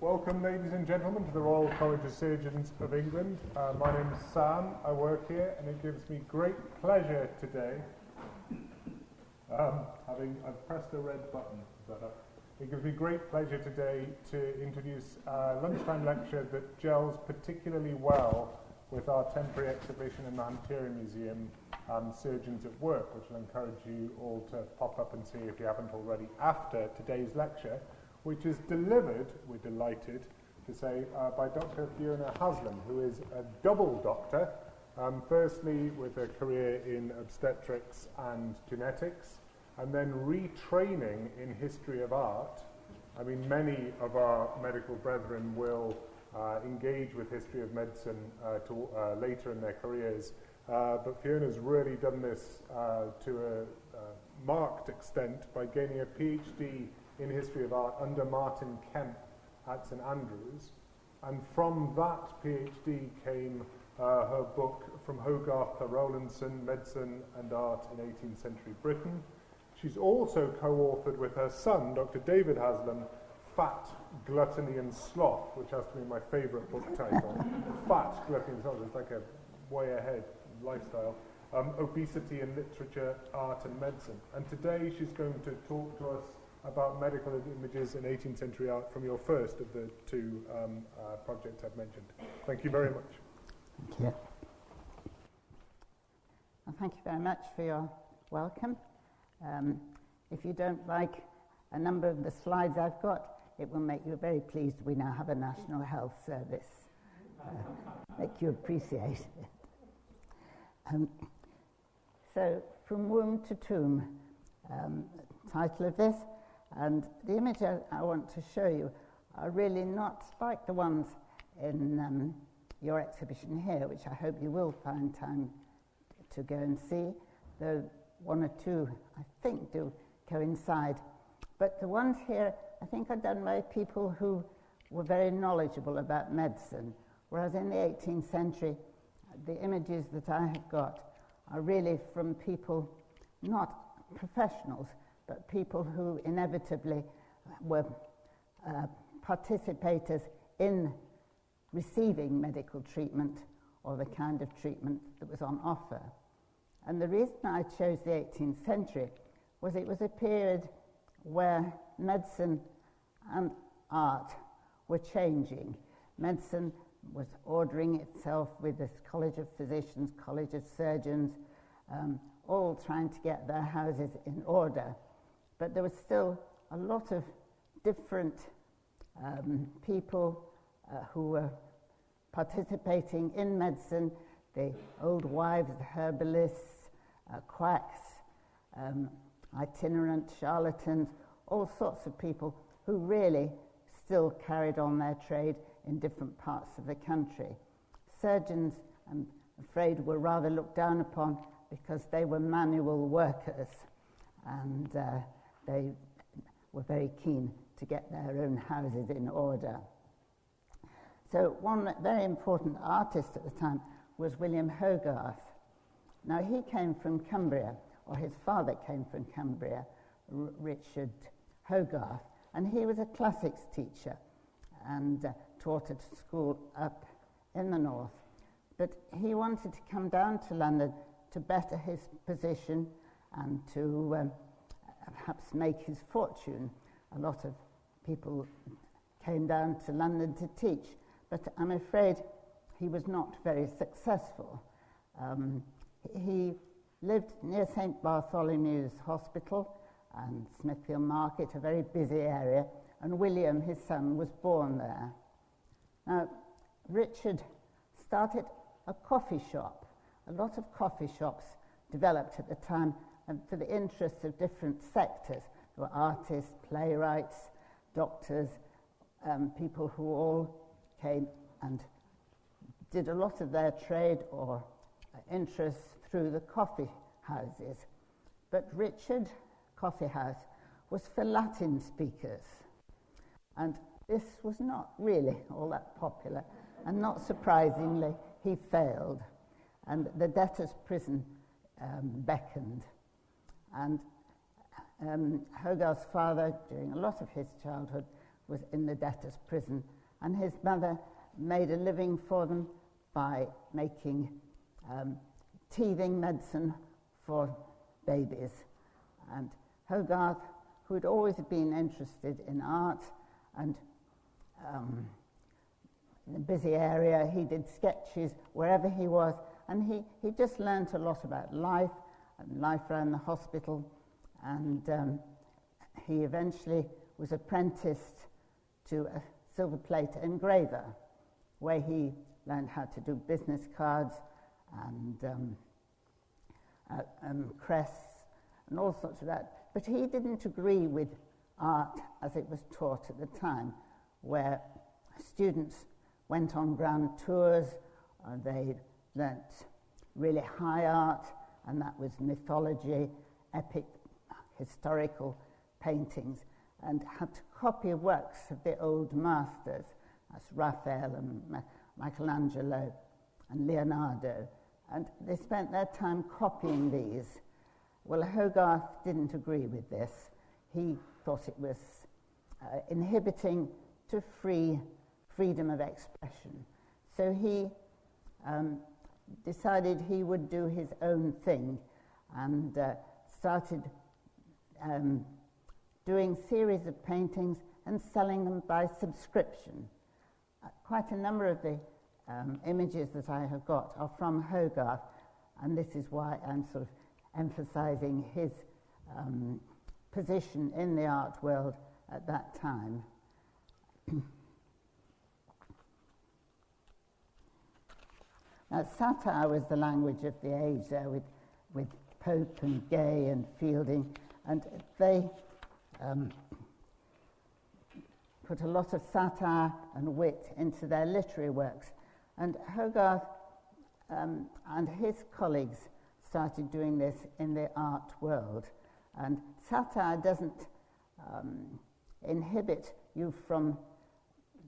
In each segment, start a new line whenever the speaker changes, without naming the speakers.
Welcome, ladies and gentlemen, to the Royal College of Surgeons of England. Uh, my name is Sam. I work here, and it gives me great pleasure today. Um, having I've pressed a red button. It gives me great pleasure today to introduce a lunchtime lecture that gels particularly well with our temporary exhibition in the Hunterian Museum, um, Surgeons at Work, which I'll encourage you all to pop up and see if you haven't already after today's lecture, which is delivered, we're delighted to say, uh, by Dr. Fiona Haslam, who is a double doctor, um, firstly with a career in obstetrics and genetics, and then retraining in history of art. I mean, many of our medical brethren will uh, engage with history of medicine uh, to, uh, later in their careers. Uh, but Fiona's really done this uh, to a, a marked extent by gaining a PhD in history of art under Martin Kemp at St Andrews. And from that PhD came uh, her book From Hogarth to Rowlandson, Medicine and Art in 18th Century Britain. She's also co-authored with her son, Dr. David Haslam, Fat, Gluttony and Sloth, which has to be my favourite book title. Fat, Gluttony and Sloth, it's like a way ahead lifestyle. Um, obesity in literature, art and medicine. And today she's going to talk to us about medical images in 18th century art from your first of the two um, uh, projects I've mentioned. Thank you very much.
Thank you. Well, thank you very much for your welcome. Um, if you don't like a number of the slides I've got, it will make you very pleased we now have a National Health Service. Uh, make you appreciate it. Um, so, From Womb to Tomb, um, title of this, and the image I, I, want to show you are really not like the ones in um, your exhibition here, which I hope you will find time to go and see, though one or two, I think, do coincide. But the ones here I think are done by people who were very knowledgeable about medicine, whereas in the 18th century, the images that I have got are really from people, not professionals, but people who inevitably were uh, participators in receiving medical treatment or the kind of treatment that was on offer. And the reason I chose the 18th century was it was a period where medicine and art were changing. Medicine was ordering itself with this College of Physicians, College of Surgeons, um, all trying to get their houses in order. But there was still a lot of different um, people uh, who were participating in medicine the old wives, the herbalists, uh, quacks, um, itinerant charlatans, all sorts of people who really still carried on their trade in different parts of the country. Surgeons, I'm afraid, were rather looked down upon because they were manual workers and uh, they were very keen to get their own houses in order. So, one very important artist at the time was William Hogarth. Now, he came from Cumbria, or his father came from Cumbria, R- Richard Hogarth, and he was a classics teacher and uh, taught at a school up in the north. But he wanted to come down to London to better his position and to um, perhaps make his fortune. A lot of people came down to London to teach, but I'm afraid he was not very successful. Um, he lived near St. Bartholomew's Hospital and Smithfield Market, a very busy area, and William, his son, was born there. Now, Richard started a coffee shop. A lot of coffee shops developed at the time and for the interests of different sectors. There were artists, playwrights, doctors, um, people who all came and did a lot of their trade or interests through the coffee houses. But Richard coffee house was for Latin speakers. And this was not really all that popular. And not surprisingly, he failed. And the debtor's prison um, beckoned. And um, Hogarth's father, during a lot of his childhood, was in the debtor's prison, and his mother made a living for them by making um, teething medicine for babies. And Hogarth, who had always been interested in art and um, in a busy area, he did sketches wherever he was, and he, he just learnt a lot about life life around the hospital. And um, he eventually was apprenticed to a silver plate engraver, where he learned how to do business cards and um, uh, um, crests and all sorts of that. But he didn't agree with art as it was taught at the time, where students went on grand tours, and they learnt really high art, and that was mythology, epic, historical paintings, and had to copy works of the old masters, as Raphael and Ma- Michelangelo and Leonardo. And they spent their time copying these. Well, Hogarth didn't agree with this. He thought it was uh, inhibiting to free freedom of expression. So he um, decided he would do his own thing and uh, started um, doing series of paintings and selling them by subscription. Uh, quite a number of the um, images that I have got are from Hogarth, and this is why I'm sort of emphasizing his um, position in the art world at that time. now, satire was the language of the age there with, with Pope and Gay and Fielding, and they um, put a lot of satire and wit into their literary works. And Hogarth um, and his colleagues started doing this in the art world. And satire doesn't um, inhibit you from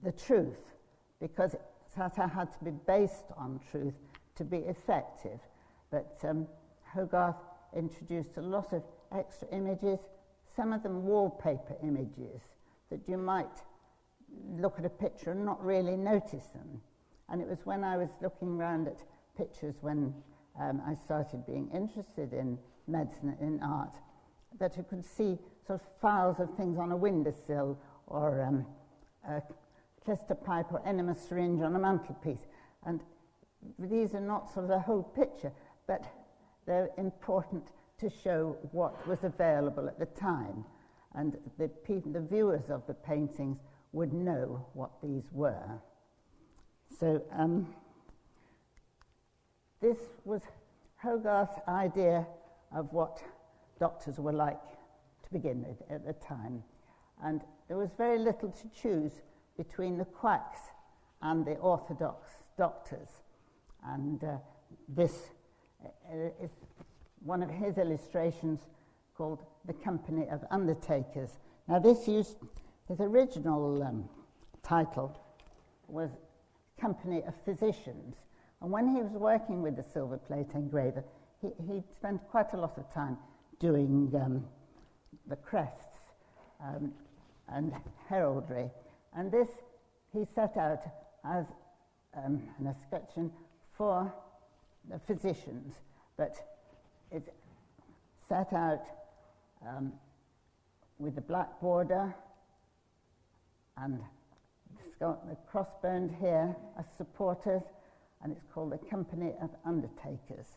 the truth because satire had to be based on truth to be effective. But um, Hogarth introduced a lot of extra images, some of them wallpaper images that you might look at a picture and not really notice them. And it was when I was looking around at pictures when um, I started being interested in medicine and in art that you could see sort of files of things on a windowsill or um, a clyster pipe or enema syringe on a mantelpiece. And these are not sort of the whole picture, but they're important to show what was available at the time. And the, the viewers of the paintings would know what these were. So um, this was Hogarth's idea of what doctors were like to begin with at the time. And there was very little to choose between the quacks and the orthodox doctors. And uh, this uh, is one of his illustrations called The Company of Undertakers. Now, this used his original um, title was Company of Physicians. And when he was working with the silver plate engraver, he, he spent quite a lot of time doing um, the crests um, and heraldry. And this he set out as um, an escutcheon for the physicians, but it's set out um, with the black border and got the crossbones here as supporters, and it's called the Company of Undertakers,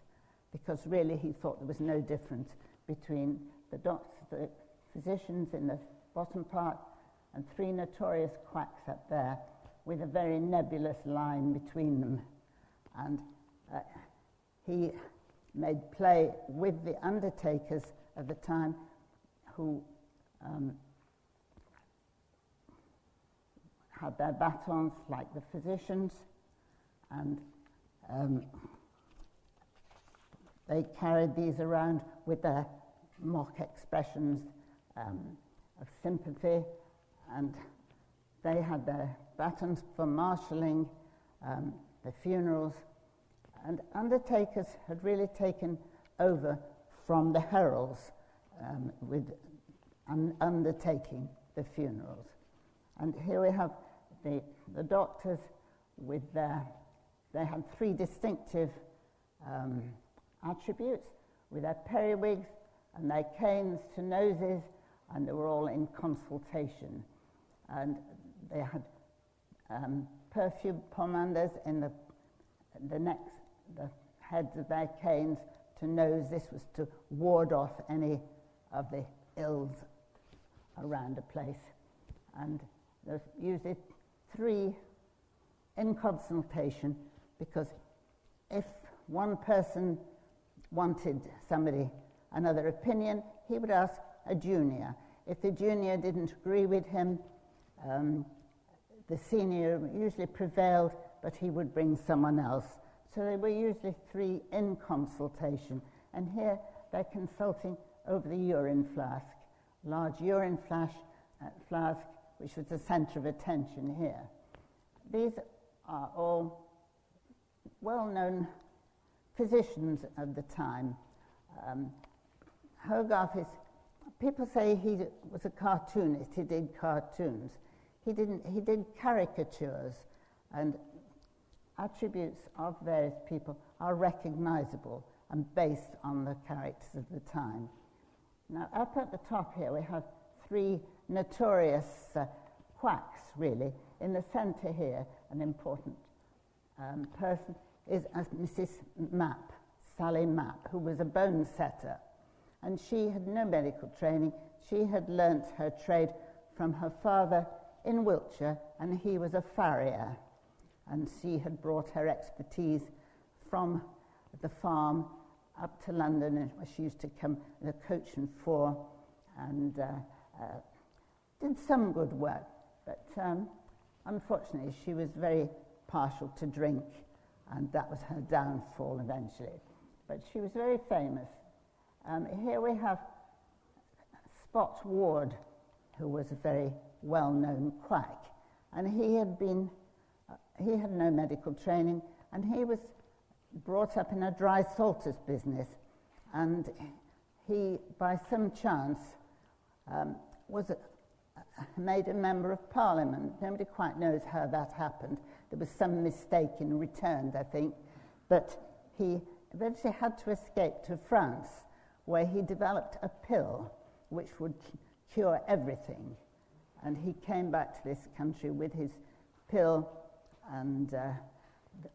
because really he thought there was no difference between the doctors, the physicians in the bottom part, and three notorious quacks up there, with a very nebulous line between them. And uh, he made play with the undertakers of the time who um, had their batons like the physicians, and um, they carried these around with their mock expressions um, of sympathy, and they had their batons for marshalling um, the funerals, and undertakers had really taken over from the heralds um, with un- undertaking the funerals. And here we have the, the doctors with their, they had three distinctive um, attributes with their periwigs and their canes to noses, and they were all in consultation. And they had um, perfume pomanders in the, the necks, the heads of their canes to nose. This was to ward off any of the ills around a place. And there's usually three in consultation because if one person wanted somebody another opinion, he would ask a junior. If the junior didn't agree with him, um, the senior usually prevailed, but he would bring someone else. So they were usually three in consultation. And here they're consulting over the urine flask, large urine flash, uh, flask, which was the center of attention here. These are all well known physicians of the time. Um, Hogarth is, people say he was a cartoonist, he did cartoons. He, didn't, he did caricatures, and attributes of various people are recognizable and based on the characters of the time. Now, up at the top here, we have three notorious uh, quacks, really. In the center here, an important um, person is uh, Mrs. Mapp, Sally Mapp, who was a bone setter. And she had no medical training. She had learnt her trade from her father in Wiltshire, and he was a farrier. And she had brought her expertise from the farm up to London, and she used to come in a coach and four and uh, uh, did some good work. But um, unfortunately, she was very partial to drink, and that was her downfall eventually. But she was very famous. Um, here we have Spot Ward, who was a very well known quack, and he had been, uh, he had no medical training, and he was brought up in a dry salters business, and he, by some chance, um, was a, made a member of parliament. Nobody quite knows how that happened. There was some mistake in returned, I think, but he eventually had to escape to France, where he developed a pill which would cure everything. And he came back to this country with his pill and uh,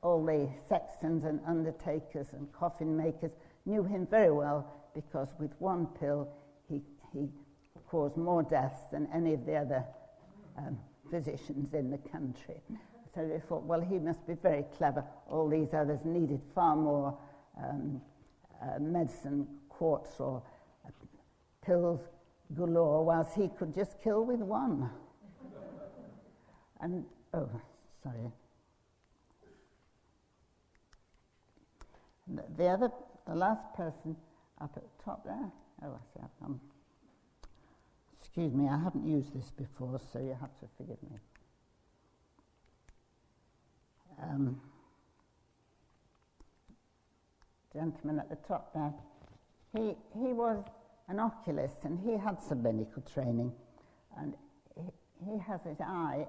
all the sextons and undertakers and coffin makers knew him very well because with one pill he, he caused more deaths than any of the other um, physicians in the country. So they thought, well, he must be very clever. All these others needed far more um, uh, medicine, quarts, or uh, pills galore, whilst he could just kill with one. and, oh, sorry. The other, the last person up at the top there, oh, I see, I've um, excuse me, I haven't used this before, so you have to forgive me. Um, gentleman at the top there, he, he was an oculist and he had some medical training and he, he has his eye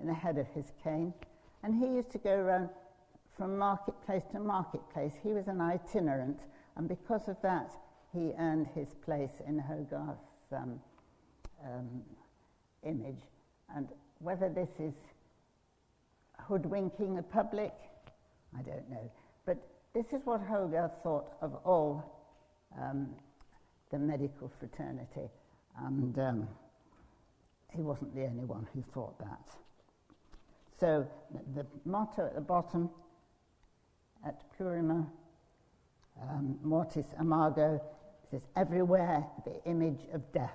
in the head of his cane and he used to go around from marketplace to marketplace. He was an itinerant, and because of that, he earned his place in Hogarth's um, um, image. And whether this is hoodwinking the public, I don't know. But this is what Hogarth thought of all um, the medical fraternity. And um, he wasn't the only one who thought that. So the motto at the bottom at plurima um, mortis imago, says everywhere the image of death.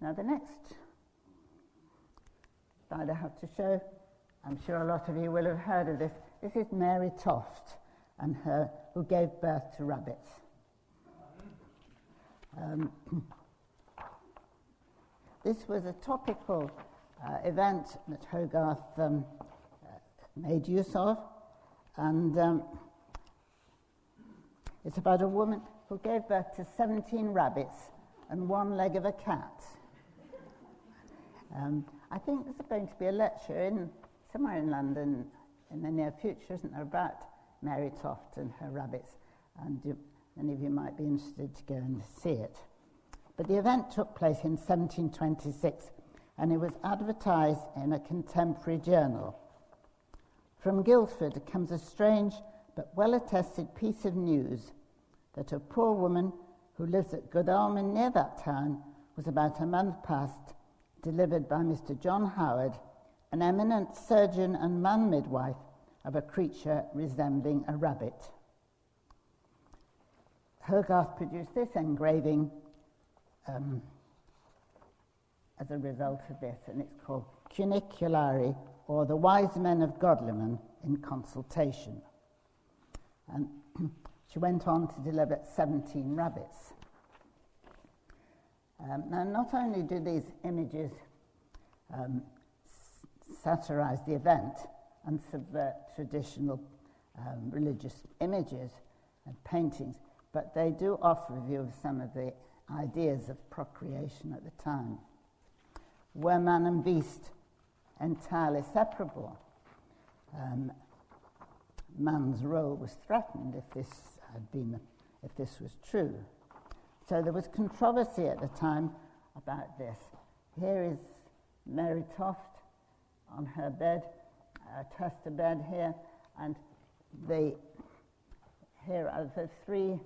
Now, the next slide I have to show, I'm sure a lot of you will have heard of this. This is Mary Toft and her who gave birth to rabbits. Um, this was a topical uh, event that Hogarth um, uh, made use of. And um, it's about a woman who gave birth to 17 rabbits and one leg of a cat. Um, I think there's going to be a lecture in somewhere in London in the near future, isn't there, about Mary Toft and her rabbits. And you, many of you might be interested to go and see it. But the event took place in 1726 and it was advertised in a contemporary journal. From Guildford comes a strange but well attested piece of news that a poor woman who lives at Godalming near that town was about a month past delivered by Mr. John Howard, an eminent surgeon and man midwife of a creature resembling a rabbit. Hogarth produced this engraving um, as a result of this, and it's called Cunicularii, or the Wise Men of Godalming in Consultation. And she went on to deliver 17 rabbits. Um, now, not only do these images um, satirize the event and subvert traditional um, religious images and paintings, but they do offer a view of some of the ideas of procreation at the time. Were man and beast entirely separable? Um, man's role was threatened if this had been, if this was true. So there was controversy at the time about this. Here is Mary Toft on her bed, a tester bed here, and the, here are the three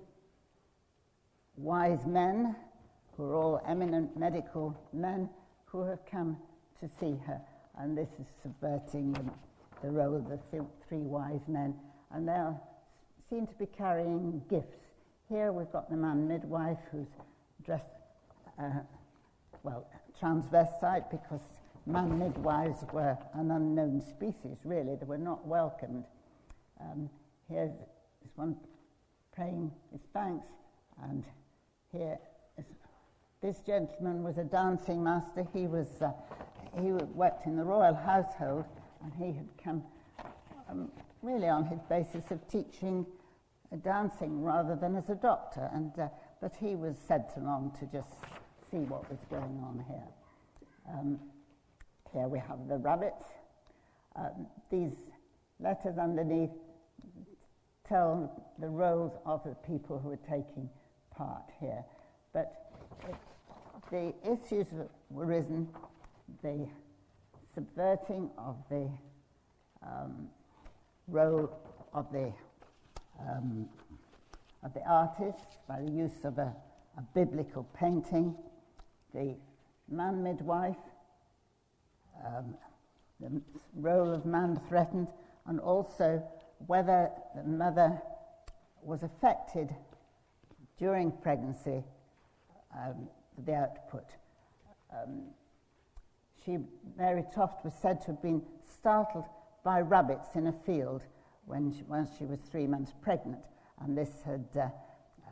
wise men who are all eminent medical men who have come to see her. And this is subverting the, the role of the th- three wise men. And they seem to be carrying gifts. Here we've got the man midwife who's dressed, uh, well, transvestite because man midwives were an unknown species, really. They were not welcomed. Um, here's one praying his thanks, and here is this gentleman was a dancing master. He was uh, he worked in the royal household, and he had come um, really on his basis of teaching uh, dancing rather than as a doctor. And uh, but he was sent along to just see what was going on here. Um, here we have the rabbits. Um, these letters underneath tell the roles of the people who are taking part here. But the issues that were risen, the subverting of the um, role of the um, of the artist by the use of a, a biblical painting, the man midwife, um, the role of man threatened, and also whether the mother was affected during pregnancy, um, the output. Um, she, Mary Toft was said to have been startled by rabbits in a field when she, she was three months pregnant, and this had uh,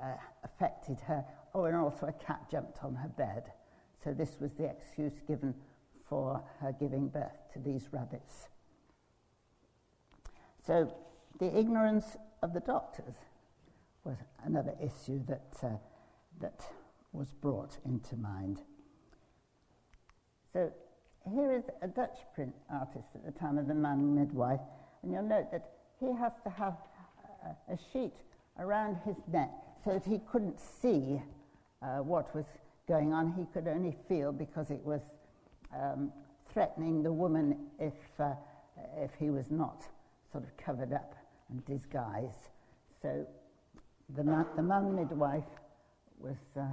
uh, affected her. Oh, and also a cat jumped on her bed. So this was the excuse given for her giving birth to these rabbits. So the ignorance of the doctors was another issue that, uh, that was brought into mind. So here is a Dutch print artist at the time of the man midwife, and you'll note that he has to have a, a sheet around his neck so that he couldn't see uh, what was going on. He could only feel because it was um, threatening the woman if, uh, if he was not sort of covered up and disguised. So the man, the man midwife was. Uh,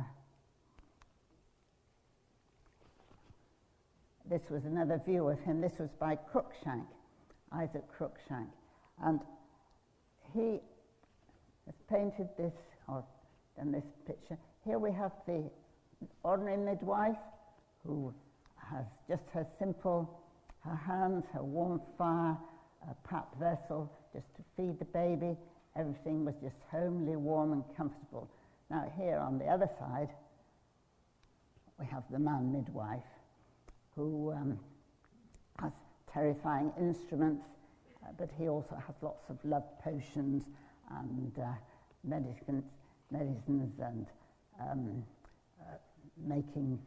this was another view of him. This was by Cruikshank, Isaac Cruikshank. And he has painted this, or done this picture. Here we have the ordinary midwife who has just her simple, her hands, her warm fire, a pap vessel just to feed the baby. Everything was just homely, warm, and comfortable. Now, here on the other side, we have the man midwife who um, has terrifying instruments, uh, but he also has lots of love potions and uh, medicines medicines and um, uh, making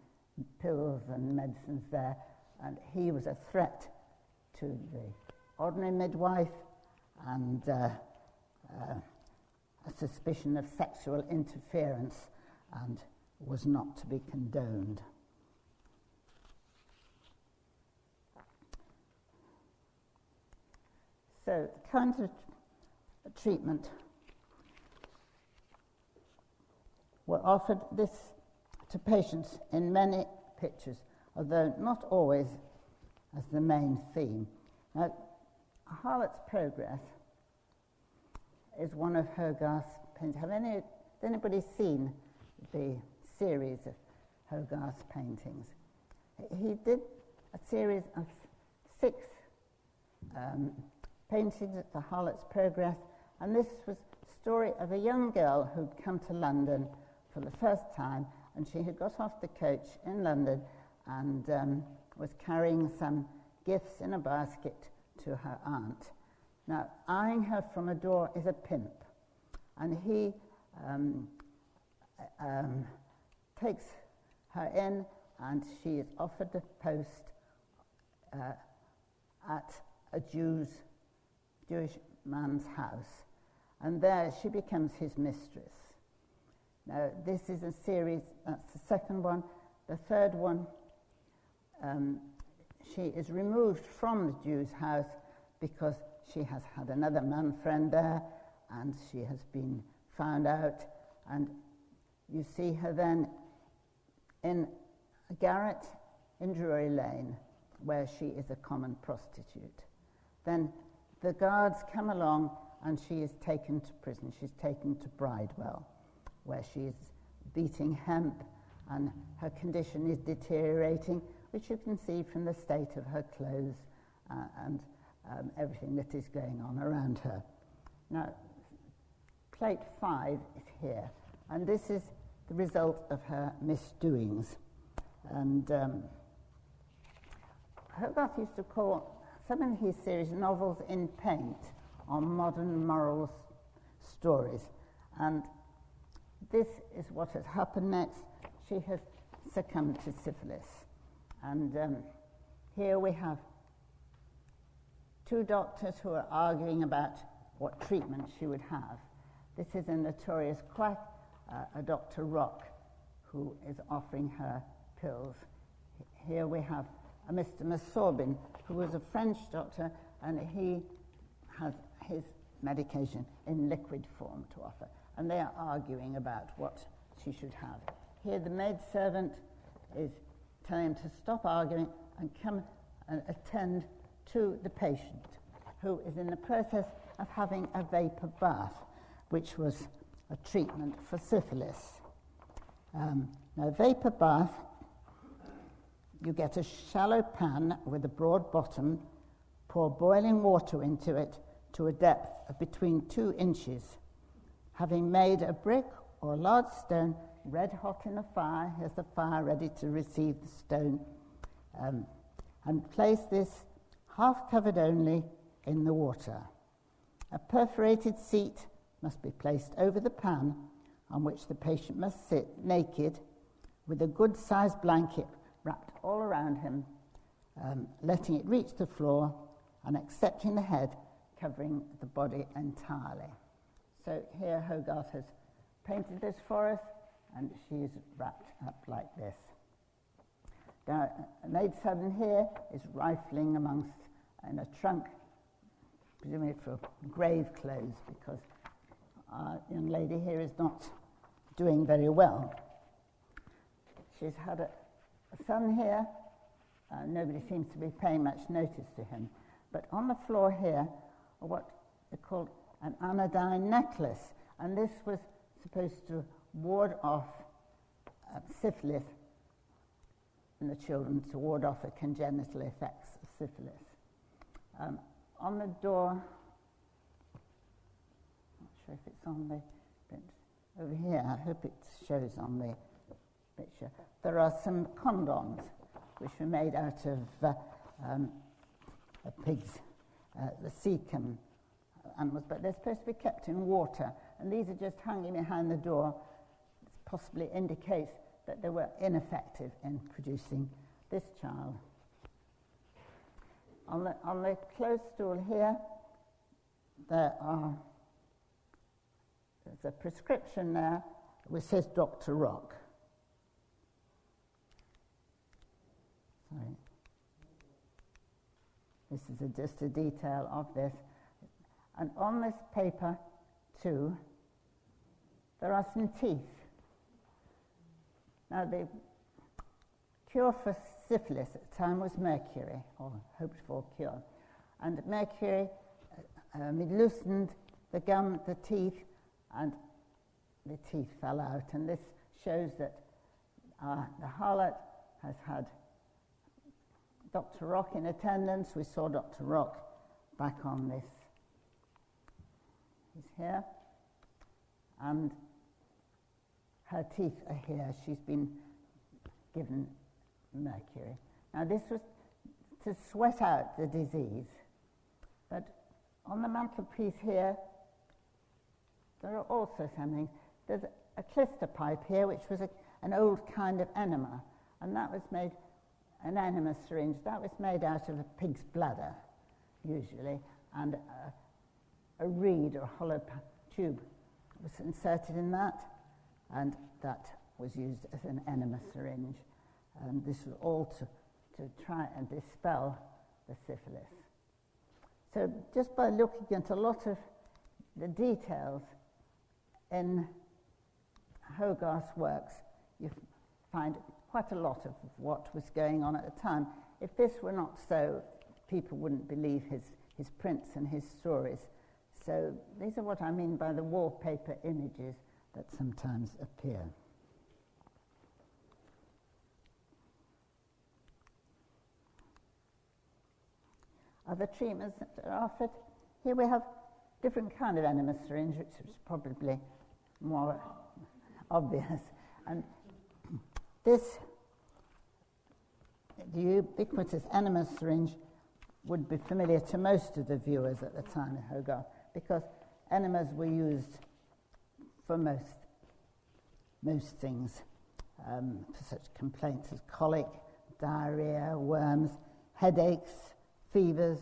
pills and medicines there. And he was a threat to the ordinary midwife and uh, uh, a suspicion of sexual interference and was not to be condoned. So, the kinds of treatment were offered this to patients in many pictures, although not always as the main theme. Now, Harlot's Progress is one of Hogarth's paintings. Have any, anybody seen the series of Hogarth's paintings? He did a series of six um, paintings at the Harlot's Progress, and this was the story of a young girl who'd come to London for the first time, and she had got off the coach in London and um, was carrying some gifts in a basket to her aunt. Now, eyeing her from a door is a pimp, and he um, um, takes her in, and she is offered a post uh, at a Jew's, Jewish man's house, and there she becomes his mistress. Now, this is a series, that's the second one. The third one, um, she is removed from the Jew's house because she has had another man friend there and she has been found out. And you see her then in a garret in Drury Lane where she is a common prostitute. Then the guards come along and she is taken to prison. She's taken to Bridewell where she is beating hemp and her condition is deteriorating, which you can see from the state of her clothes uh, and um, everything that is going on around her. Now, plate five is here, and this is the result of her misdoings. And um, Hogarth used to call some of his series novels in paint on modern moral stories. And this is what has happened next. She has succumbed to syphilis. And um, here we have two doctors who are arguing about what treatment she would have. This is a notorious quack, uh, a Dr. Rock, who is offering her pills. Here we have a Mr. Misaubin, who was a French doctor, and he has his medication in liquid form to offer. And they are arguing about what she should have. Here, the maid servant is telling him to stop arguing and come and attend to the patient who is in the process of having a vapor bath, which was a treatment for syphilis. Um, now, vapor bath, you get a shallow pan with a broad bottom, pour boiling water into it to a depth of between two inches. Having made a brick or a large stone red hot in the fire, here's the fire ready to receive the stone, um, and place this half covered only in the water. A perforated seat must be placed over the pan on which the patient must sit naked with a good sized blanket wrapped all around him, um, letting it reach the floor and accepting the head covering the body entirely. So here Hogarth has painted this for us and she is wrapped up like this. Now, maid servant here is rifling amongst in a trunk, presumably for grave clothes, because our young lady here is not doing very well. She's had a, a son here. Uh, nobody seems to be paying much notice to him. But on the floor here are what are called an anodyne necklace. And this was supposed to ward off uh, syphilis in the children, to ward off the congenital effects of syphilis. Um, on the door, not sure if it's on the, but over here, I hope it shows on the picture, there are some condoms which were made out of uh, um, a pig's, uh, the cecum animals, but they're supposed to be kept in water And these are just hanging behind the door. This possibly indicates that they were ineffective in producing this child. On the, on the clothes stool here, there are, there's a prescription there which says Dr. Rock. Sorry. This is a, just a detail of this. And on this paper, too, there are some teeth. Now, the cure for syphilis at the time was mercury, or hoped for cure. And mercury uh, um, it loosened the gum, the teeth, and the teeth fell out. And this shows that uh, the harlot has had Dr. Rock in attendance. We saw Dr. Rock back on this. He's here. And her teeth are here. She's been given mercury. Now, this was to sweat out the disease. But on the mantelpiece here, there are also something. There's a clyster pipe here, which was a, an old kind of enema, and that was made, an enema syringe, that was made out of a pig's bladder, usually, and a, a reed or a hollow tube was inserted in that, and that was used as an enema syringe. And this was all to, to try and dispel the syphilis. So just by looking at a lot of the details in Hogarth's works, you find quite a lot of what was going on at the time. If this were not so, people wouldn't believe his, his prints and his stories. So these are what I mean by the wallpaper images that sometimes appear. other treatments that are offered. Here we have different kind of enema syringe, which is probably more obvious. And this, the ubiquitous enema syringe, would be familiar to most of the viewers at the time of Hogarth, because enemas were used for most, most things, um, for such complaints as colic, diarrhea, worms, headaches, fevers,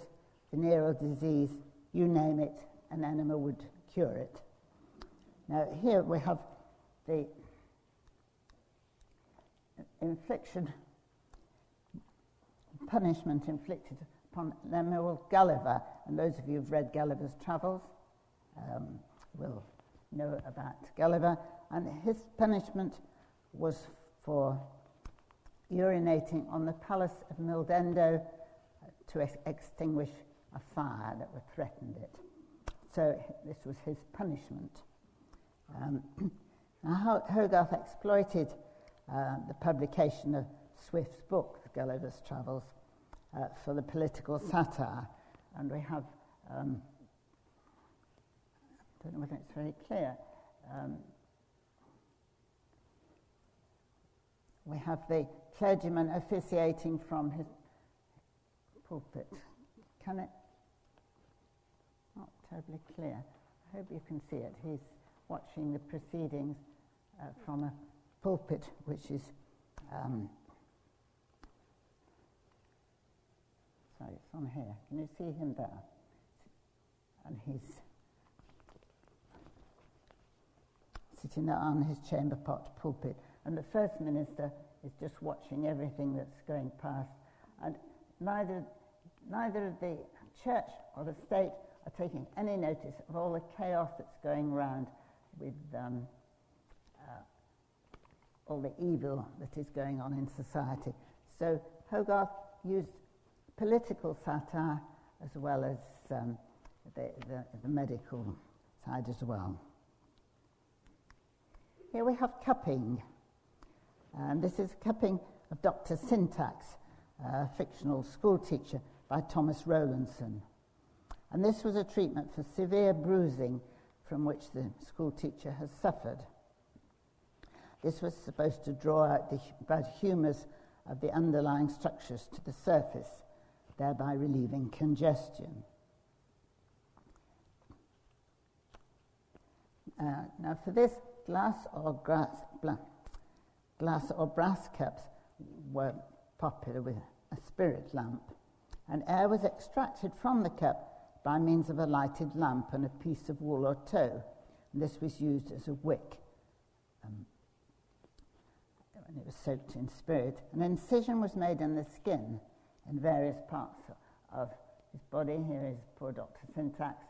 venereal disease, you name it, an enema would cure it. Now, here we have the infliction, punishment inflicted upon Lemuel Gulliver. And those of you who've read Gulliver's Travels um, will know about Gulliver. And his punishment was for urinating on the palace of Mildendo to ex- extinguish a fire that threatened it. So this was his punishment. Um, now Hogarth exploited uh, the publication of Swift's book, Gulliver's Travels, uh, for the political satire. And we have, um, I don't know whether it's very clear, um, we have the clergyman officiating from his pulpit. Can it? Not terribly clear. I hope you can see it. He's watching the proceedings uh, from a pulpit which is. Um, sorry, it's on here. Can you see him there? And he's sitting there on his chamber pot pulpit. And the First Minister is just watching everything that's going past. And neither neither the church or the state are taking any notice of all the chaos that's going around with um, uh, all the evil that is going on in society. So Hogarth used political satire as well as um, the, the, the medical side as well. Here we have cupping. And this is cupping of Dr. Syntax, a fictional school teacher by Thomas Rowlandson. And this was a treatment for severe bruising from which the school teacher has suffered. This was supposed to draw out the bad humours of the underlying structures to the surface, thereby relieving congestion. Uh, now, for this, glass or grass, bla- glass or brass cups were popular with a spirit lamp, and air was extracted from the cup by means of a lighted lamp and a piece of wool or tow. And this was used as a wick. Um, and it was soaked in spirit. An incision was made in the skin in various parts of his body. Here is poor Dr. Syntax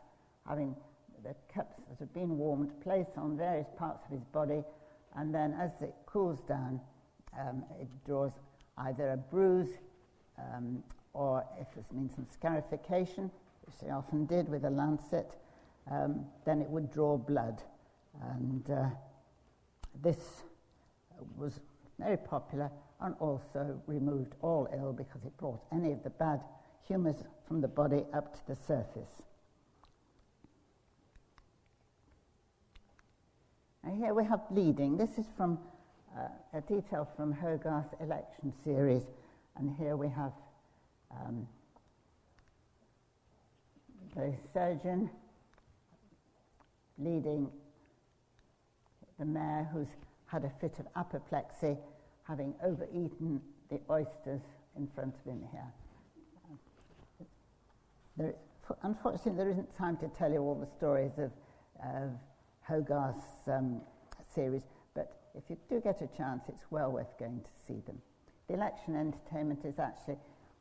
having the cups that have been warmed placed on various parts of his body, and then as it cools down, um, it draws either a bruise um, or if this means some scarification, which they often did with a lancet, um, then it would draw blood. And uh, this was very popular and also removed all ill because it brought any of the bad humours from the body up to the surface. And here we have bleeding. This is from uh, a detail from Hogarth's election series, and here we have um, the surgeon leading the mayor who's had a fit of apoplexy, having overeaten the oysters in front of him here. There, unfortunately, there isn't time to tell you all the stories of, of Hogarth's um, series, but if you do get a chance, it's well worth going to see them. The election entertainment is actually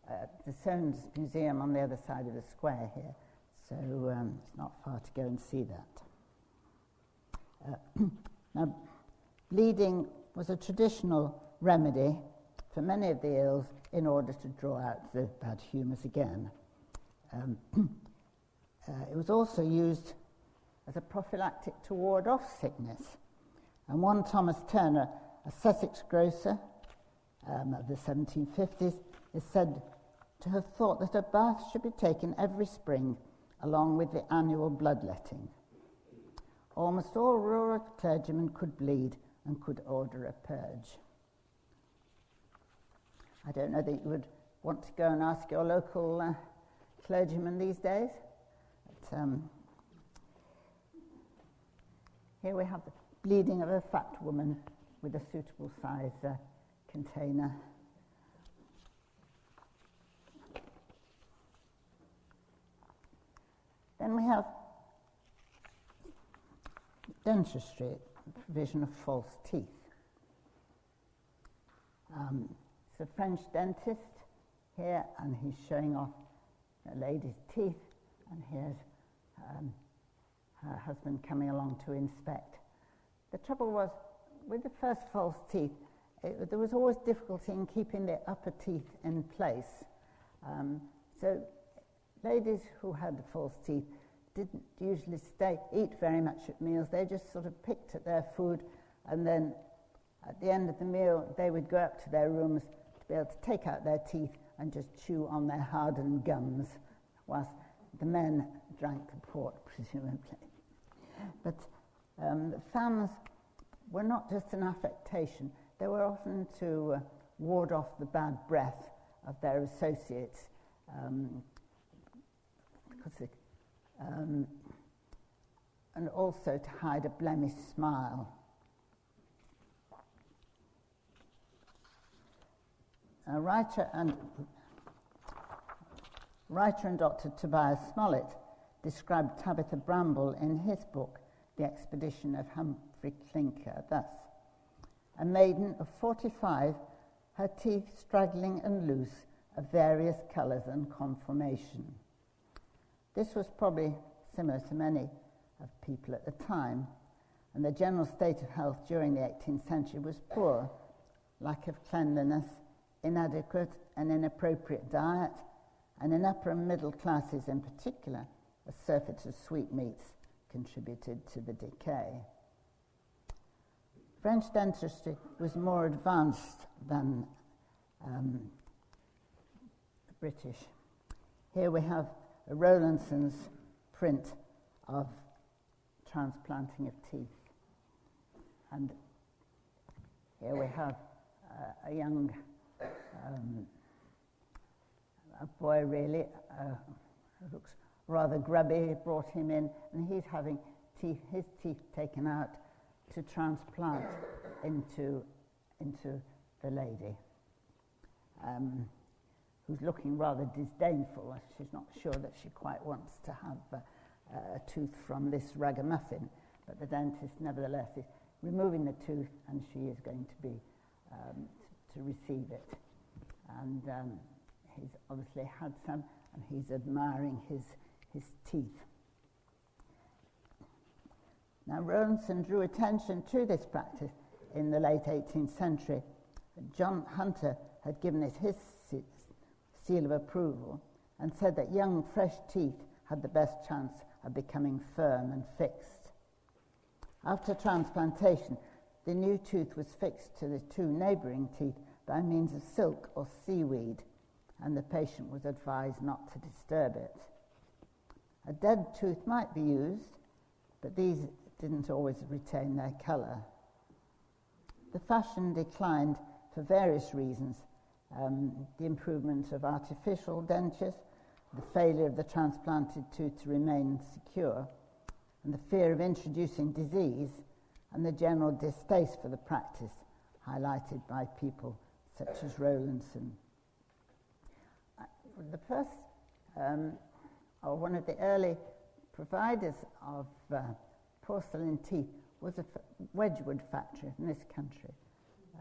uh, the Soane's Museum on the other side of the square here, so um, it's not far to go and see that. Uh, now, bleeding was a traditional remedy for many of the ills in order to draw out the bad humours again. Um, uh, it was also used as a prophylactic to ward off sickness. And one Thomas Turner, a Sussex grocer um, of the 1750s, is said to have thought that a bath should be taken every spring along with the annual bloodletting. Almost all rural clergymen could bleed and could order a purge. I don't know that you would want to go and ask your local uh, clergyman these days. But, um, here we have the bleeding of a fat woman with a suitable size uh, container. Then we have dentistry, provision of false teeth. Um, a French dentist here, and he's showing off a lady's teeth, and here's um, her husband coming along to inspect. The trouble was, with the first false teeth, it, there was always difficulty in keeping the upper teeth in place. Um, so ladies who had the false teeth didn't usually stay, eat very much at meals. They just sort of picked at their food and then at the end of the meal they would go up to their rooms be able to take out their teeth and just chew on their hardened gums whilst the men drank the port, presumably. But um, fans were not just an affectation, they were often to uh, ward off the bad breath of their associates. Um, they, um, and also to hide a blemished smile. A writer and writer and Dr. Tobias Smollett described Tabitha Bramble in his book, The Expedition of Humphrey Clinker, thus A maiden of 45, her teeth straggling and loose, of various colours and conformation. This was probably similar to many of people at the time, and the general state of health during the 18th century was poor lack of cleanliness, inadequate and inappropriate diet, and in upper and middle classes in particular, a surfeit of sweetmeats contributed to the decay. French dentistry was more advanced than um, British. Here we have Rowlandson's print of transplanting of teeth. And here we have uh, a young um, a boy, really, uh, looks rather grubby, brought him in, and he's having teeth, his teeth taken out to transplant into, into the lady, um, who's looking rather disdainful. She's not sure that she quite wants to have uh, a tooth from this ragamuffin, but the dentist nevertheless is removing the tooth and she is going to be um, to receive it. And um, he's obviously had some and he's admiring his, his teeth. Now, Rowlandson drew attention to this practice in the late 18th century. John Hunter had given it his seal of approval and said that young, fresh teeth had the best chance of becoming firm and fixed. After transplantation, the new tooth was fixed to the two neighbouring teeth by means of silk or seaweed, and the patient was advised not to disturb it. A dead tooth might be used, but these didn't always retain their colour. The fashion declined for various reasons um, the improvement of artificial dentures, the failure of the transplanted tooth to remain secure, and the fear of introducing disease, and the general distaste for the practice highlighted by people such as Rowlandson. The first, um, or one of the early providers of uh, porcelain teeth was a f- Wedgwood factory in this country.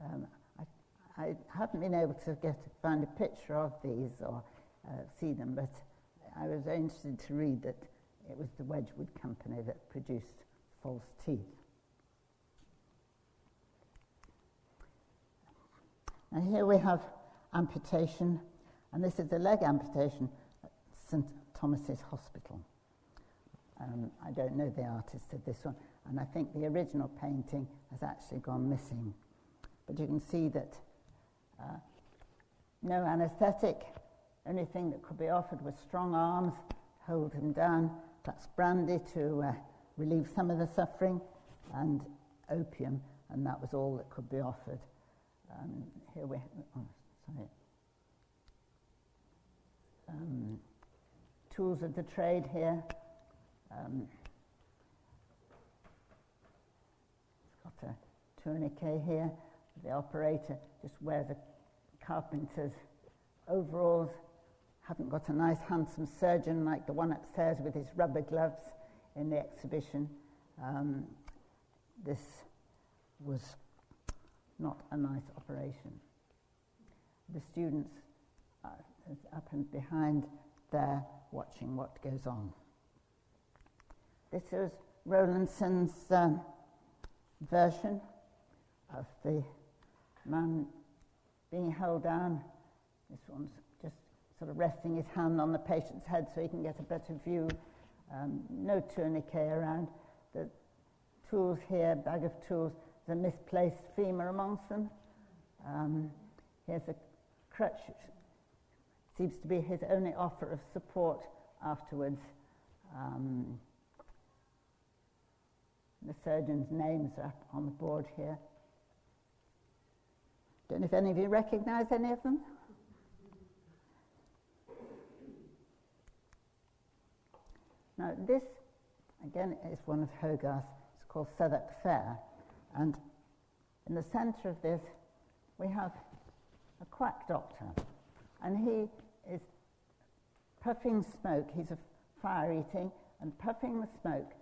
Um, I, I, haven't been able to get find a picture of these or uh, see them, but I was interested to read that it was the Wedgwood company that produced false teeth. Now here we have amputation, and this is a leg amputation at St Thomas's Hospital. Um, I don't know the artist of this one, and I think the original painting has actually gone missing. But you can see that uh, no anaesthetic, only thing that could be offered was strong arms, hold him down, perhaps brandy to uh, relieve some of the suffering, and opium, and that was all that could be offered. Um, here we, oh, sorry. Um, tools of the trade here. Um, it's got a tourniquet here. The operator just wears a carpenter's overalls. Haven't got a nice handsome surgeon like the one upstairs with his rubber gloves in the exhibition. Um, this was not a nice operation. The students are up and behind there watching what goes on. This is Rowlandson's um, version of the man being held down. This one's just sort of resting his hand on the patient's head so he can get a better view. Um, no tourniquet around. The tools here, bag of tools, the misplaced femur amongst them. Um, here's a crutch, seems to be his only offer of support afterwards. Um, the surgeon's names are on the board here. Don't know if any of you recognize any of them. Now, this, again, is one of Hogarth's. It's called Southwark Fair. And in the centre of this, we have a quack doctor. And he is puffing smoke. He's a fire eating and puffing the smoke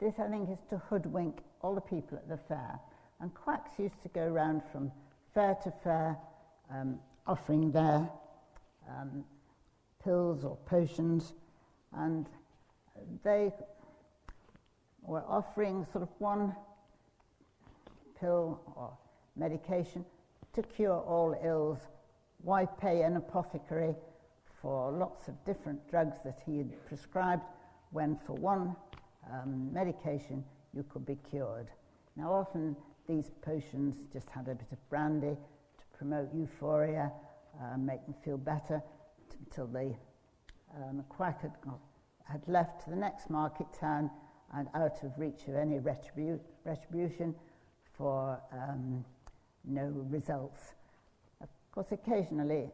this, I think, is to hoodwink all the people at the fair. And quacks used to go round from fair to fair um, offering their um, pills or potions, and they were offering sort of one pill or medication to cure all ills. Why pay an apothecary for lots of different drugs that he had prescribed when for one um, medication, you could be cured. Now, often these potions just had a bit of brandy to promote euphoria, uh, make them feel better t- until the um, quack had, got, had left to the next market town and out of reach of any retribu- retribution for um, no results. Of course, occasionally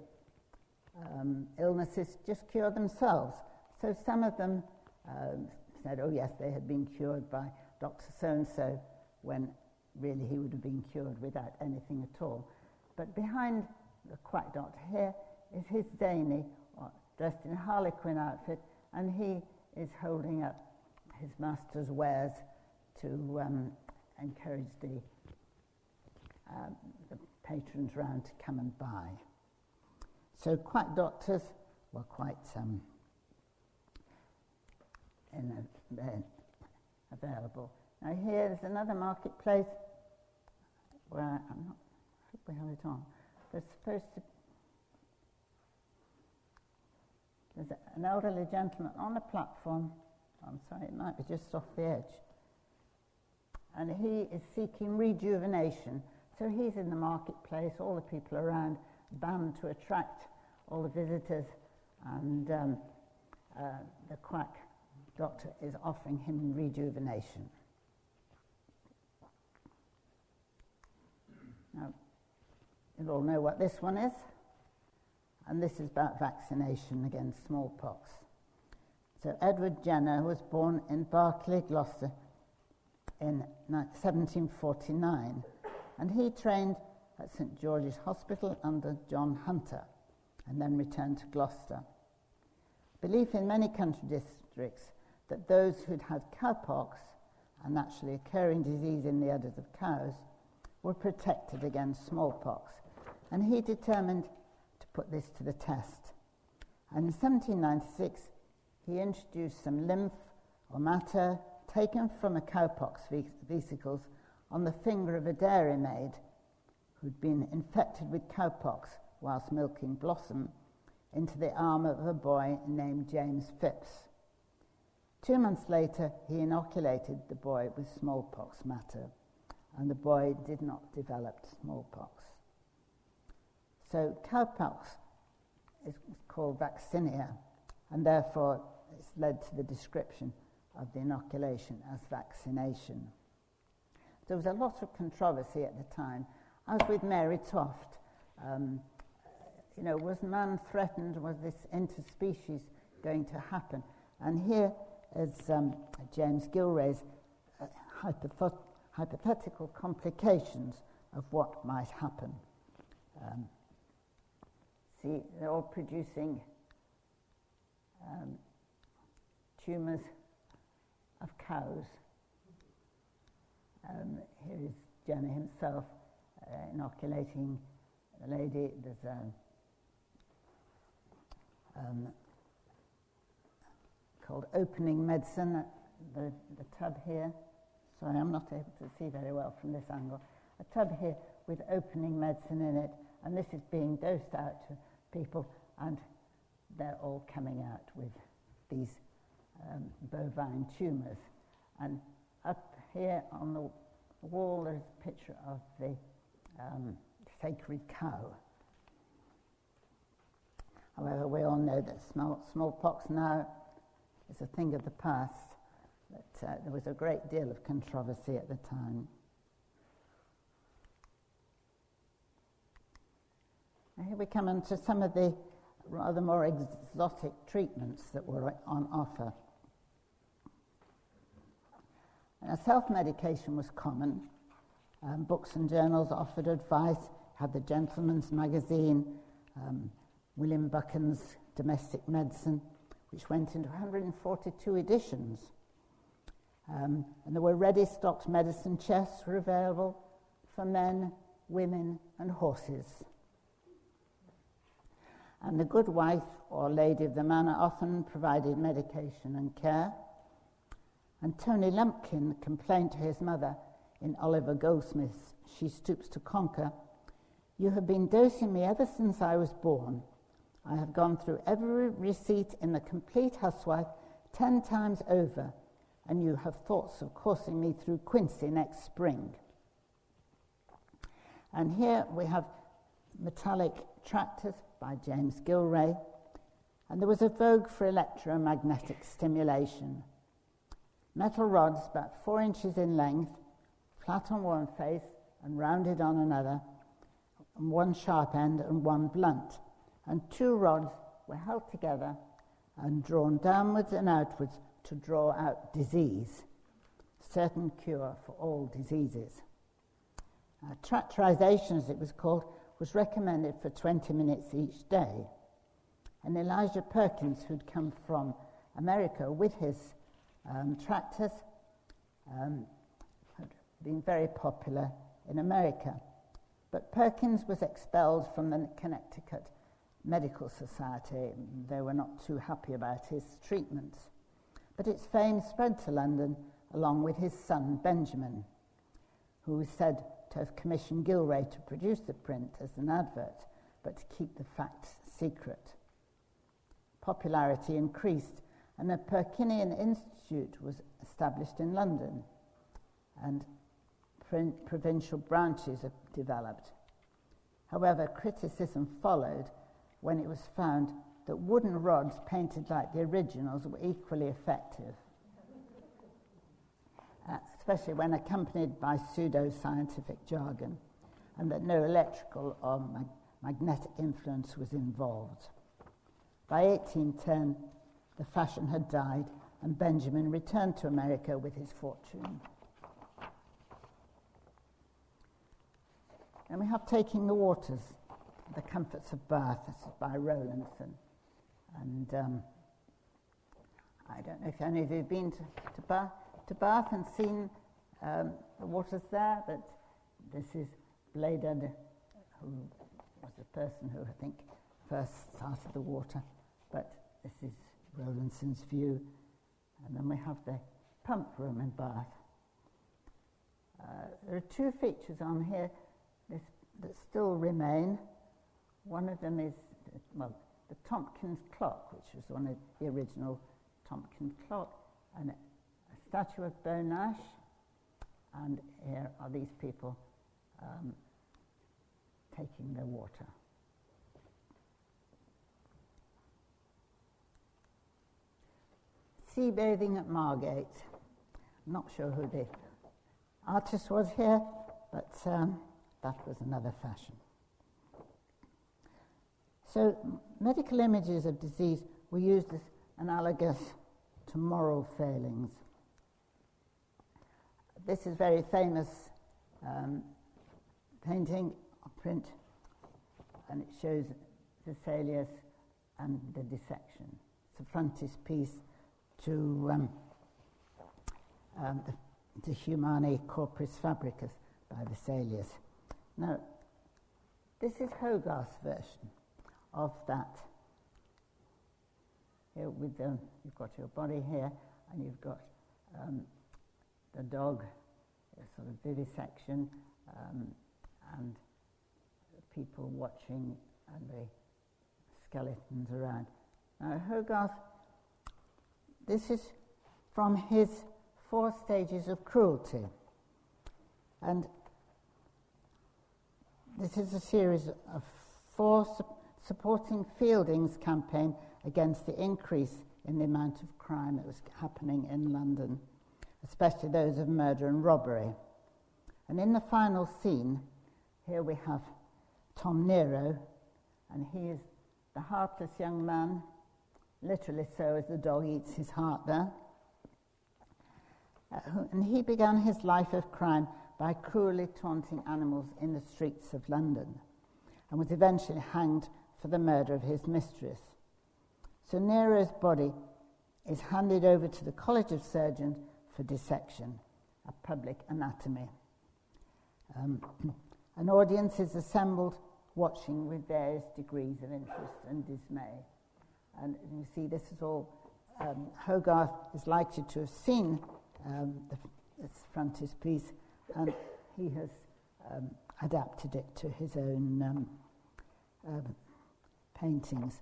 um, illnesses just cure themselves. So some of them uh, said, oh yes, they had been cured by Dr. So and so, when really he would have been cured without anything at all. But behind the quack doctor here is his Zany, dressed in a harlequin outfit, and he is holding up his master's wares to um, encourage the, um, the patrons round to come and buy. So quite doctors were quite um, in a, available. Now here is another marketplace where I'm not, I hope we have it on. There's supposed to there's an elderly gentleman on a platform. I'm sorry, it might be just off the edge. And he is seeking rejuvenation. So he's in the marketplace, all the people around, bound to attract all the visitors. And um, uh, the quack doctor is offering him rejuvenation. Now, you all know what this one is, and this is about vaccination against smallpox. So, Edward Jenner was born in Berkeley, Gloucester, in 1749, and he trained at St George's Hospital under John Hunter and then returned to Gloucester. Belief in many country districts that those who'd had cowpox, a naturally occurring disease in the udders of cows, were protected against smallpox, and he determined to put this to the test. And in 1796, he introduced some lymph or matter taken from a cowpox vesicles on the finger of a dairymaid who'd been infected with cowpox whilst milking Blossom into the arm of a boy named James Phipps. Two months later, he inoculated the boy with smallpox matter, and the boy did not develop smallpox. So, cowpox is called vaccinia, and therefore it's led to the description of the inoculation as vaccination. There was a lot of controversy at the time, as with Mary Toft. Um, you know, was man threatened? Was this interspecies going to happen? And here is um, James Gillray's uh, hypothet- hypothetical complications of what might happen. Um, see, they're all producing um, tumours of cows. Um, here is Jenner himself uh, inoculating the lady. There's a um, called Opening Medicine, the, the tub here. Sorry, I'm not able to see very well from this angle. A tub here with opening medicine in it, and this is being dosed out to people, and they're all coming out with these um, bovine tumours. And here on the wall, there's a picture of the um, sacred cow. However, we all know that small, smallpox now is a thing of the past, but uh, there was a great deal of controversy at the time. Now here we come into some of the rather more exotic treatments that were on offer. Now, self medication was common. Um, books and journals offered advice, had the Gentleman's Magazine, um, William Buchan's Domestic Medicine, which went into 142 editions. Um, and there were ready stocked medicine chests were available for men, women, and horses. And the good wife or lady of the manor often provided medication and care. And Tony Lumpkin complained to his mother in Oliver Goldsmith's She Stoops to Conquer You have been dosing me ever since I was born. I have gone through every receipt in the complete housewife ten times over, and you have thoughts of coursing me through Quincy next spring. And here we have metallic tractors by James Gillray, and there was a vogue for electromagnetic stimulation. Metal rods about four inches in length, flat on one face and rounded on another, and one sharp end and one blunt and two rods were held together and drawn downwards and outwards to draw out disease. certain cure for all diseases. Uh, tractorization, as it was called, was recommended for 20 minutes each day. And Elisha Perkins, who'd come from America with his um, tractors, um, been very popular in America. But Perkins was expelled from the Connecticut Medical Society. They were not too happy about his treatments. But its fame spread to London along with his son Benjamin, who was said to have commissioned Gillray to produce the print as an advert, but to keep the facts secret. Popularity increased, and a Perkinian Institute was established in London, and provincial branches developed. However, criticism followed when it was found that wooden rods painted like the originals were equally effective uh, especially when accompanied by pseudo-scientific jargon, and that no electrical or mag- magnetic influence was involved. By 1810, the fashion had died, and Benjamin returned to America with his fortune. And we have Taking the Waters, The Comforts of Bath. This is by Rowlandson. And um, I don't know if any of you have been to, to Bath to Bath and seen um, the waters there, but this is Bladud, who was the person who I think first started the water, but this is Rowlandson's view. And then we have the pump room and Bath. Uh, there are two features on here this, that still remain. One of them is, well, the Tompion clock, which was one of the original Tompion clock, and a statue of Beau Nash, and here are these people um, taking their water. Sea bathing at Margate. I'm not sure who the artist was here, but um, that was another fashion. So, medical images of disease were used as analogous to moral failings this is very famous um, painting or print, and it shows Vesalius and the dissection. It's a frontispiece to um, um, the, the Humani Corporis Fabrica by Vesalius. Now, this is Hogarth's version of that. Here with the, you've got your body here, and you've got um, the dog, sort of vivisection, um, and people watching and the skeletons around. Now, Hogarth, this is from his four stages of cruelty. And this is a series of four su- supporting Fielding's campaign against the increase in the amount of crime that was happening in London especially those of murder and robbery. And in the final scene, here we have Tom Nero, and he is the heartless young man, literally so as the dog eats his heart there. Uh, and he began his life of crime by cruelly taunting animals in the streets of London and was eventually hanged for the murder of his mistress. So Nero's body is handed over to the College of Surgeons for dissection, a public anatomy. Um, an audience is assembled watching with various degrees of interest and dismay. And you see, this is all, um, Hogarth is likely to have seen um, the, this frontispiece, and he has um, adapted it to his own um, um, paintings.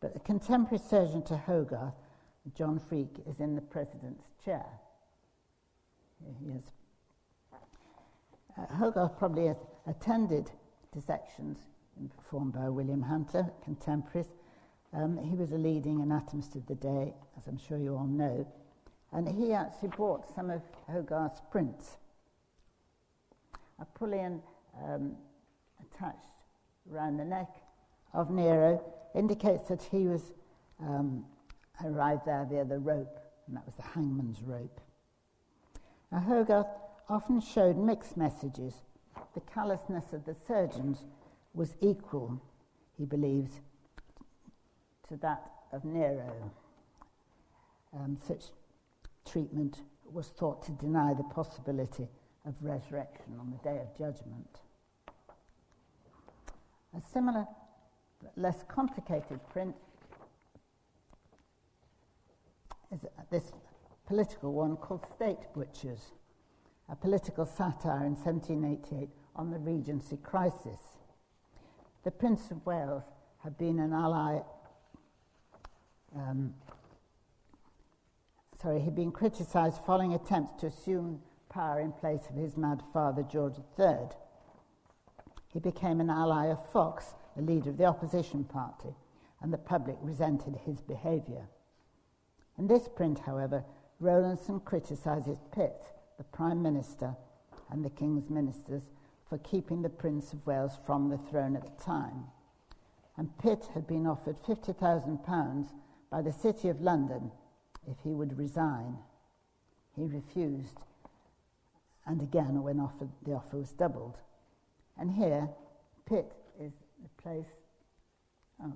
But the contemporary surgeon to Hogarth, John Freke, is in the president's chair. Yes. Uh, Hogarth probably attended dissections performed by William Hunter, contemporaries. Um, he was a leading anatomist of the day, as I'm sure you all know, and he actually bought some of Hogarth's prints. A pulleon um, attached around the neck of Nero indicates that he was um, arrived there via the rope, and that was the hangman's rope. Now, Hogarth often showed mixed messages. The callousness of the surgeons was equal, he believes, to that of Nero. Um, such treatment was thought to deny the possibility of resurrection on the day of judgment. A similar, but less complicated print is this political one called State Butchers, a political satire in 1788 on the Regency crisis. The Prince of Wales had been an ally, um, sorry, he'd been criticised following attempts to assume power in place of his mad father, George III. He became an ally of Fox, the leader of the opposition party, and the public resented his behaviour. In this print, however, Rowlandson criticises Pitt, the Prime Minister, and the King's ministers for keeping the Prince of Wales from the throne at the time. And Pitt had been offered £50,000 by the City of London if he would resign. He refused, and again, when offered, the offer was doubled. And here, Pitt is the place. Oh.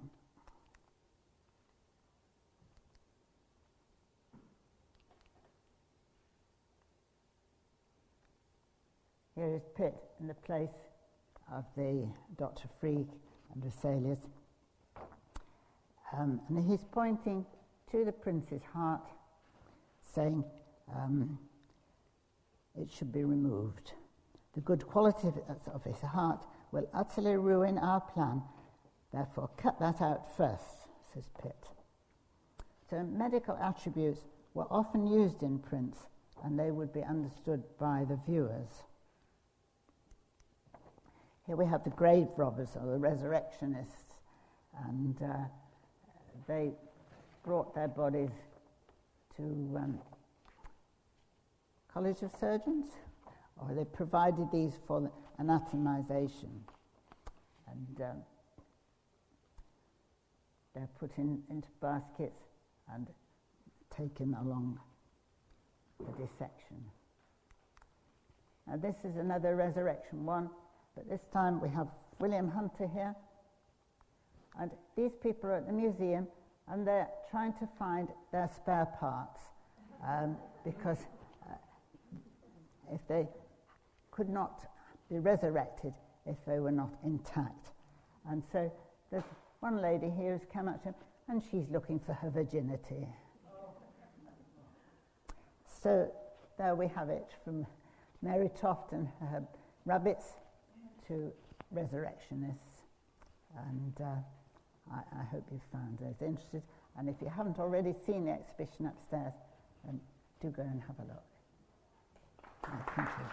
Here is Pitt in the place of the Dr. Freke and Vesalius. Um, and he's pointing to the prince's heart, saying um, it should be removed. The good quality of his heart will utterly ruin our plan. Therefore, cut that out first, says Pitt. So, medical attributes were often used in prints and they would be understood by the viewers. Here we have the grave robbers or the resurrectionists, and uh, they brought their bodies to um, College of Surgeons, or they provided these for anatomization. And um, they're put in, into baskets and taken along the dissection. Now, this is another resurrection one. But this time we have William Hunter here. And these people are at the museum and they're trying to find their spare parts um, because uh, if they could not be resurrected if they were not intact. And so there's one lady here who's come up to him and she's looking for her virginity. So there we have it from Mary Toft and her rabbits to resurrectionists. And uh, I, I, hope you've found those interested. And if you haven't already seen the exhibition upstairs, then do go and have a look. thank you.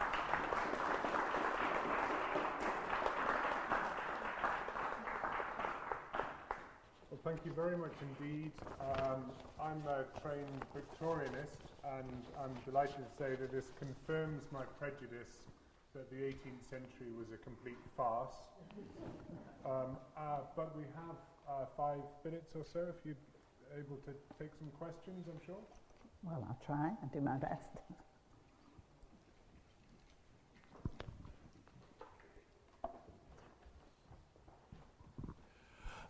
Well, thank you very much indeed. Um, I'm a trained Victorianist, and I'm delighted to say that this confirms my prejudice that the 18th century was a complete farce. Um, uh, but we have uh, five minutes or so if you're able to take some questions, I'm sure.
Well, I'll try and do my best.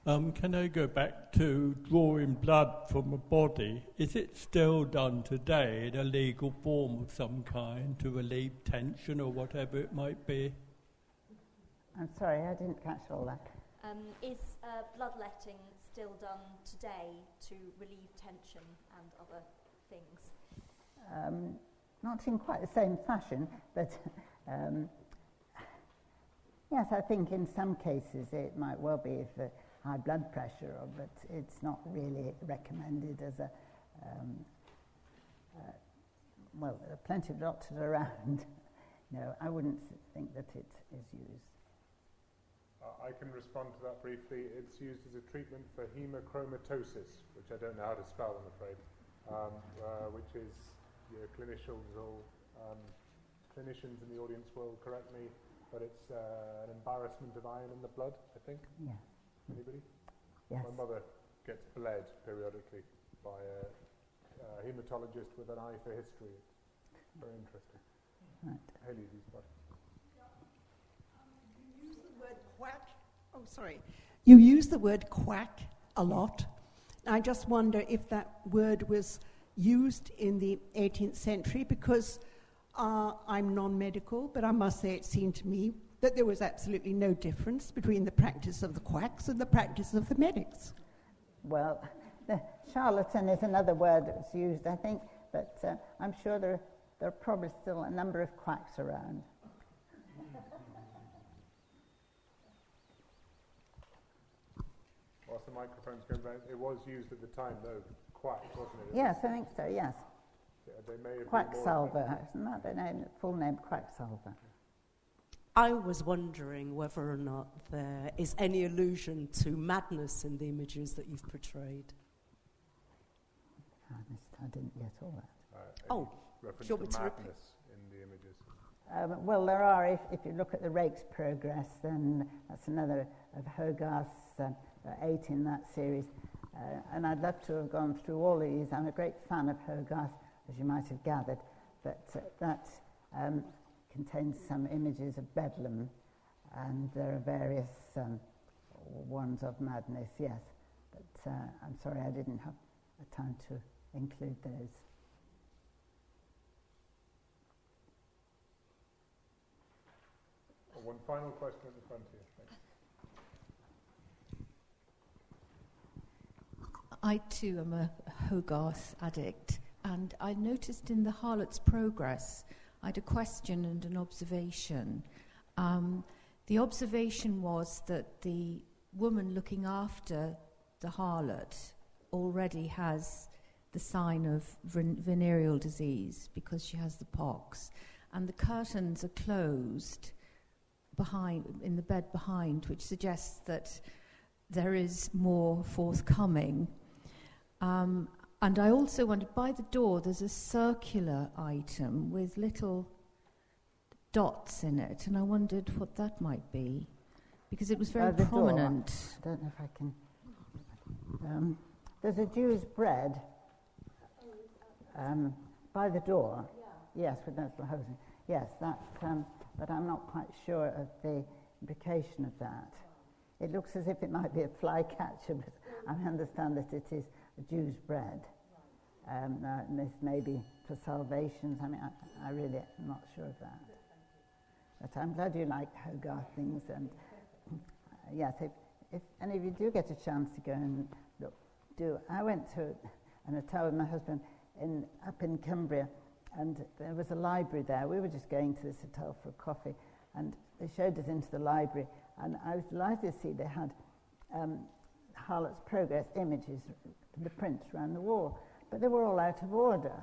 Um, can I go back to drawing blood from a body? Is it still done today in a legal form of some kind to relieve tension or whatever it might be?
I'm sorry, I didn't catch all that.
Um, is uh, bloodletting still done today to relieve tension and other things?
Um, not in quite the same fashion, but um, yes, I think in some cases it might well be if high blood pressure, but it's not really recommended as a. Um, uh, well, there are plenty of doctors around. no, I wouldn't think that it is used.
I can respond to that briefly. It's used as a treatment for hemochromatosis, which I don't know how to spell, I'm afraid, um, uh, which is your clinicians or um, clinicians in the audience will correct me, but it's uh, an embarrassment of iron in the blood, I think.
Yeah.
Anybody?
Yes.
My mother gets bled periodically by a, a hematologist with an eye for history. Very interesting.
Right.
Haley, have you spotted?
You use the word quack. Oh, sorry. You use the word quack a lot. I just wonder if that word was used in the 18th century because uh, I'm non medical, but I must say it seemed to me that there was absolutely no difference between the practice of the quacks and the practice of the medics.
Well, the charlatan is another word that's used, I think, but uh, I'm sure there, there are probably still a number of quacks around.
Whilst the microphone's going back, it was used at the time, though, quack, wasn't it?
Yes, I think so, yes.
Yeah, they may have
Quacksalver, isn't that the name, full name, Quacksalver?
I was wondering whether or not there is any allusion to madness in the images that you've portrayed.
I, missed, I didn't get all that.
Uh,
Oh,
reference
do you want
to
me to repeat?
madness in the images.
Um, well, there are, if, if you look at the Rake's Progress, then that's another of Hogarth's, uh, there are eight in that series. Uh, and I'd love to have gone through all of these. I'm a great fan of Hogarth, as you might have gathered, but uh, that um, contains some images of Bedlam, and there are various um, ones of madness, yes. But uh, I'm sorry I didn't have time to include those.
One final question at the front here. Thanks.
I too am a Hogarth addict, and I noticed in the Harlot's Progress, I had a question and an observation. Um, the observation was that the woman looking after the harlot already has the sign of ven- venereal disease because she has the pox, and the curtains are closed behind in the bed behind, which suggests that there is more forthcoming. Um, and I also wondered by the door there's a circular item with little dots in it, and I wondered what that might be because it was very
By the door.
prominent.
I don't know if I can. Um, there's a Jew's bread um, by the door. Yes, with little hoses. Yes, that. Um, but I'm not quite sure of the implication of that. It looks as if it might be a flycatcher, but I understand that it is Jew's bread. Um, now, this may be for salvations. I mean, I, I really am not sure of that. But I'm glad you like Hogarth things and uh, yes, if, if any of you do get a chance to go and look, do. I went to an hotel with my husband in, up in Cumbria, and there was a library there. We were just going to this hotel for a coffee, and they showed us into the library, and I was delighted to see they had um, Harlot's Progress images, the prints around the wall, but they were all out of order.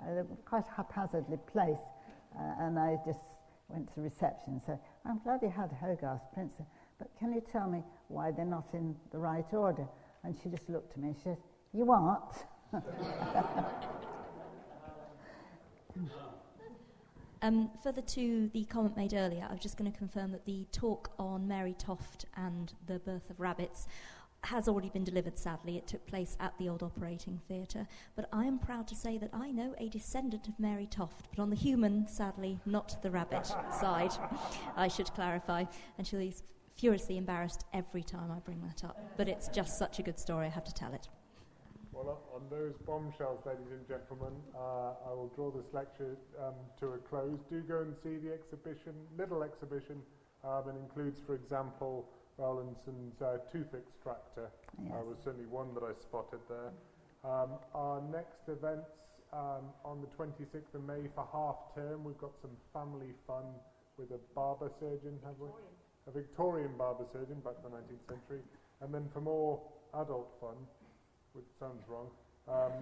Uh, they were quite haphazardly placed, uh, and I just went to the reception and said, I'm glad you had Hogarth's prints, but can you tell me why they're not in the right order? And she just looked at me and she said, You what?
Um, further to the comment made earlier, I was just going to confirm that the talk on Mary Toft and the birth of rabbits has already been delivered, sadly. It took place at the Old Operating Theatre. But I am proud to say that I know a descendant of Mary Toft, but on the human, sadly, not the rabbit side, I should clarify. And she's furiously embarrassed every time I bring that up. But it's just such a good story, I have to tell it.
Well, on those bombshells, ladies and gentlemen, uh, I will draw this lecture um, to a close. Do go and see the exhibition, little exhibition, um, and includes, for example, Rowlandson's uh, tooth extractor.
Yes.
Uh, was certainly one that I spotted there. Um, our next events um, on the 26th of May for half term, we've got some family fun with a barber surgeon, have we? A Victorian barber surgeon back in the 19th century. And then for more adult fun, which sounds wrong, um,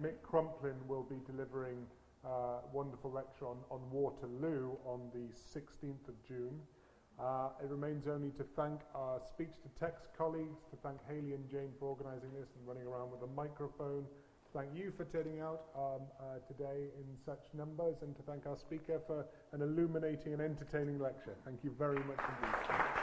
Mick Crumplin will be delivering a wonderful lecture on, on Waterloo on the 16th of June. Uh, it remains only to thank our speech to text colleagues, to thank Haley and Jane for organising this and running around with a microphone, thank you for turning out um, uh, today in such numbers, and to thank our speaker for an illuminating and entertaining lecture. Thank you very much indeed.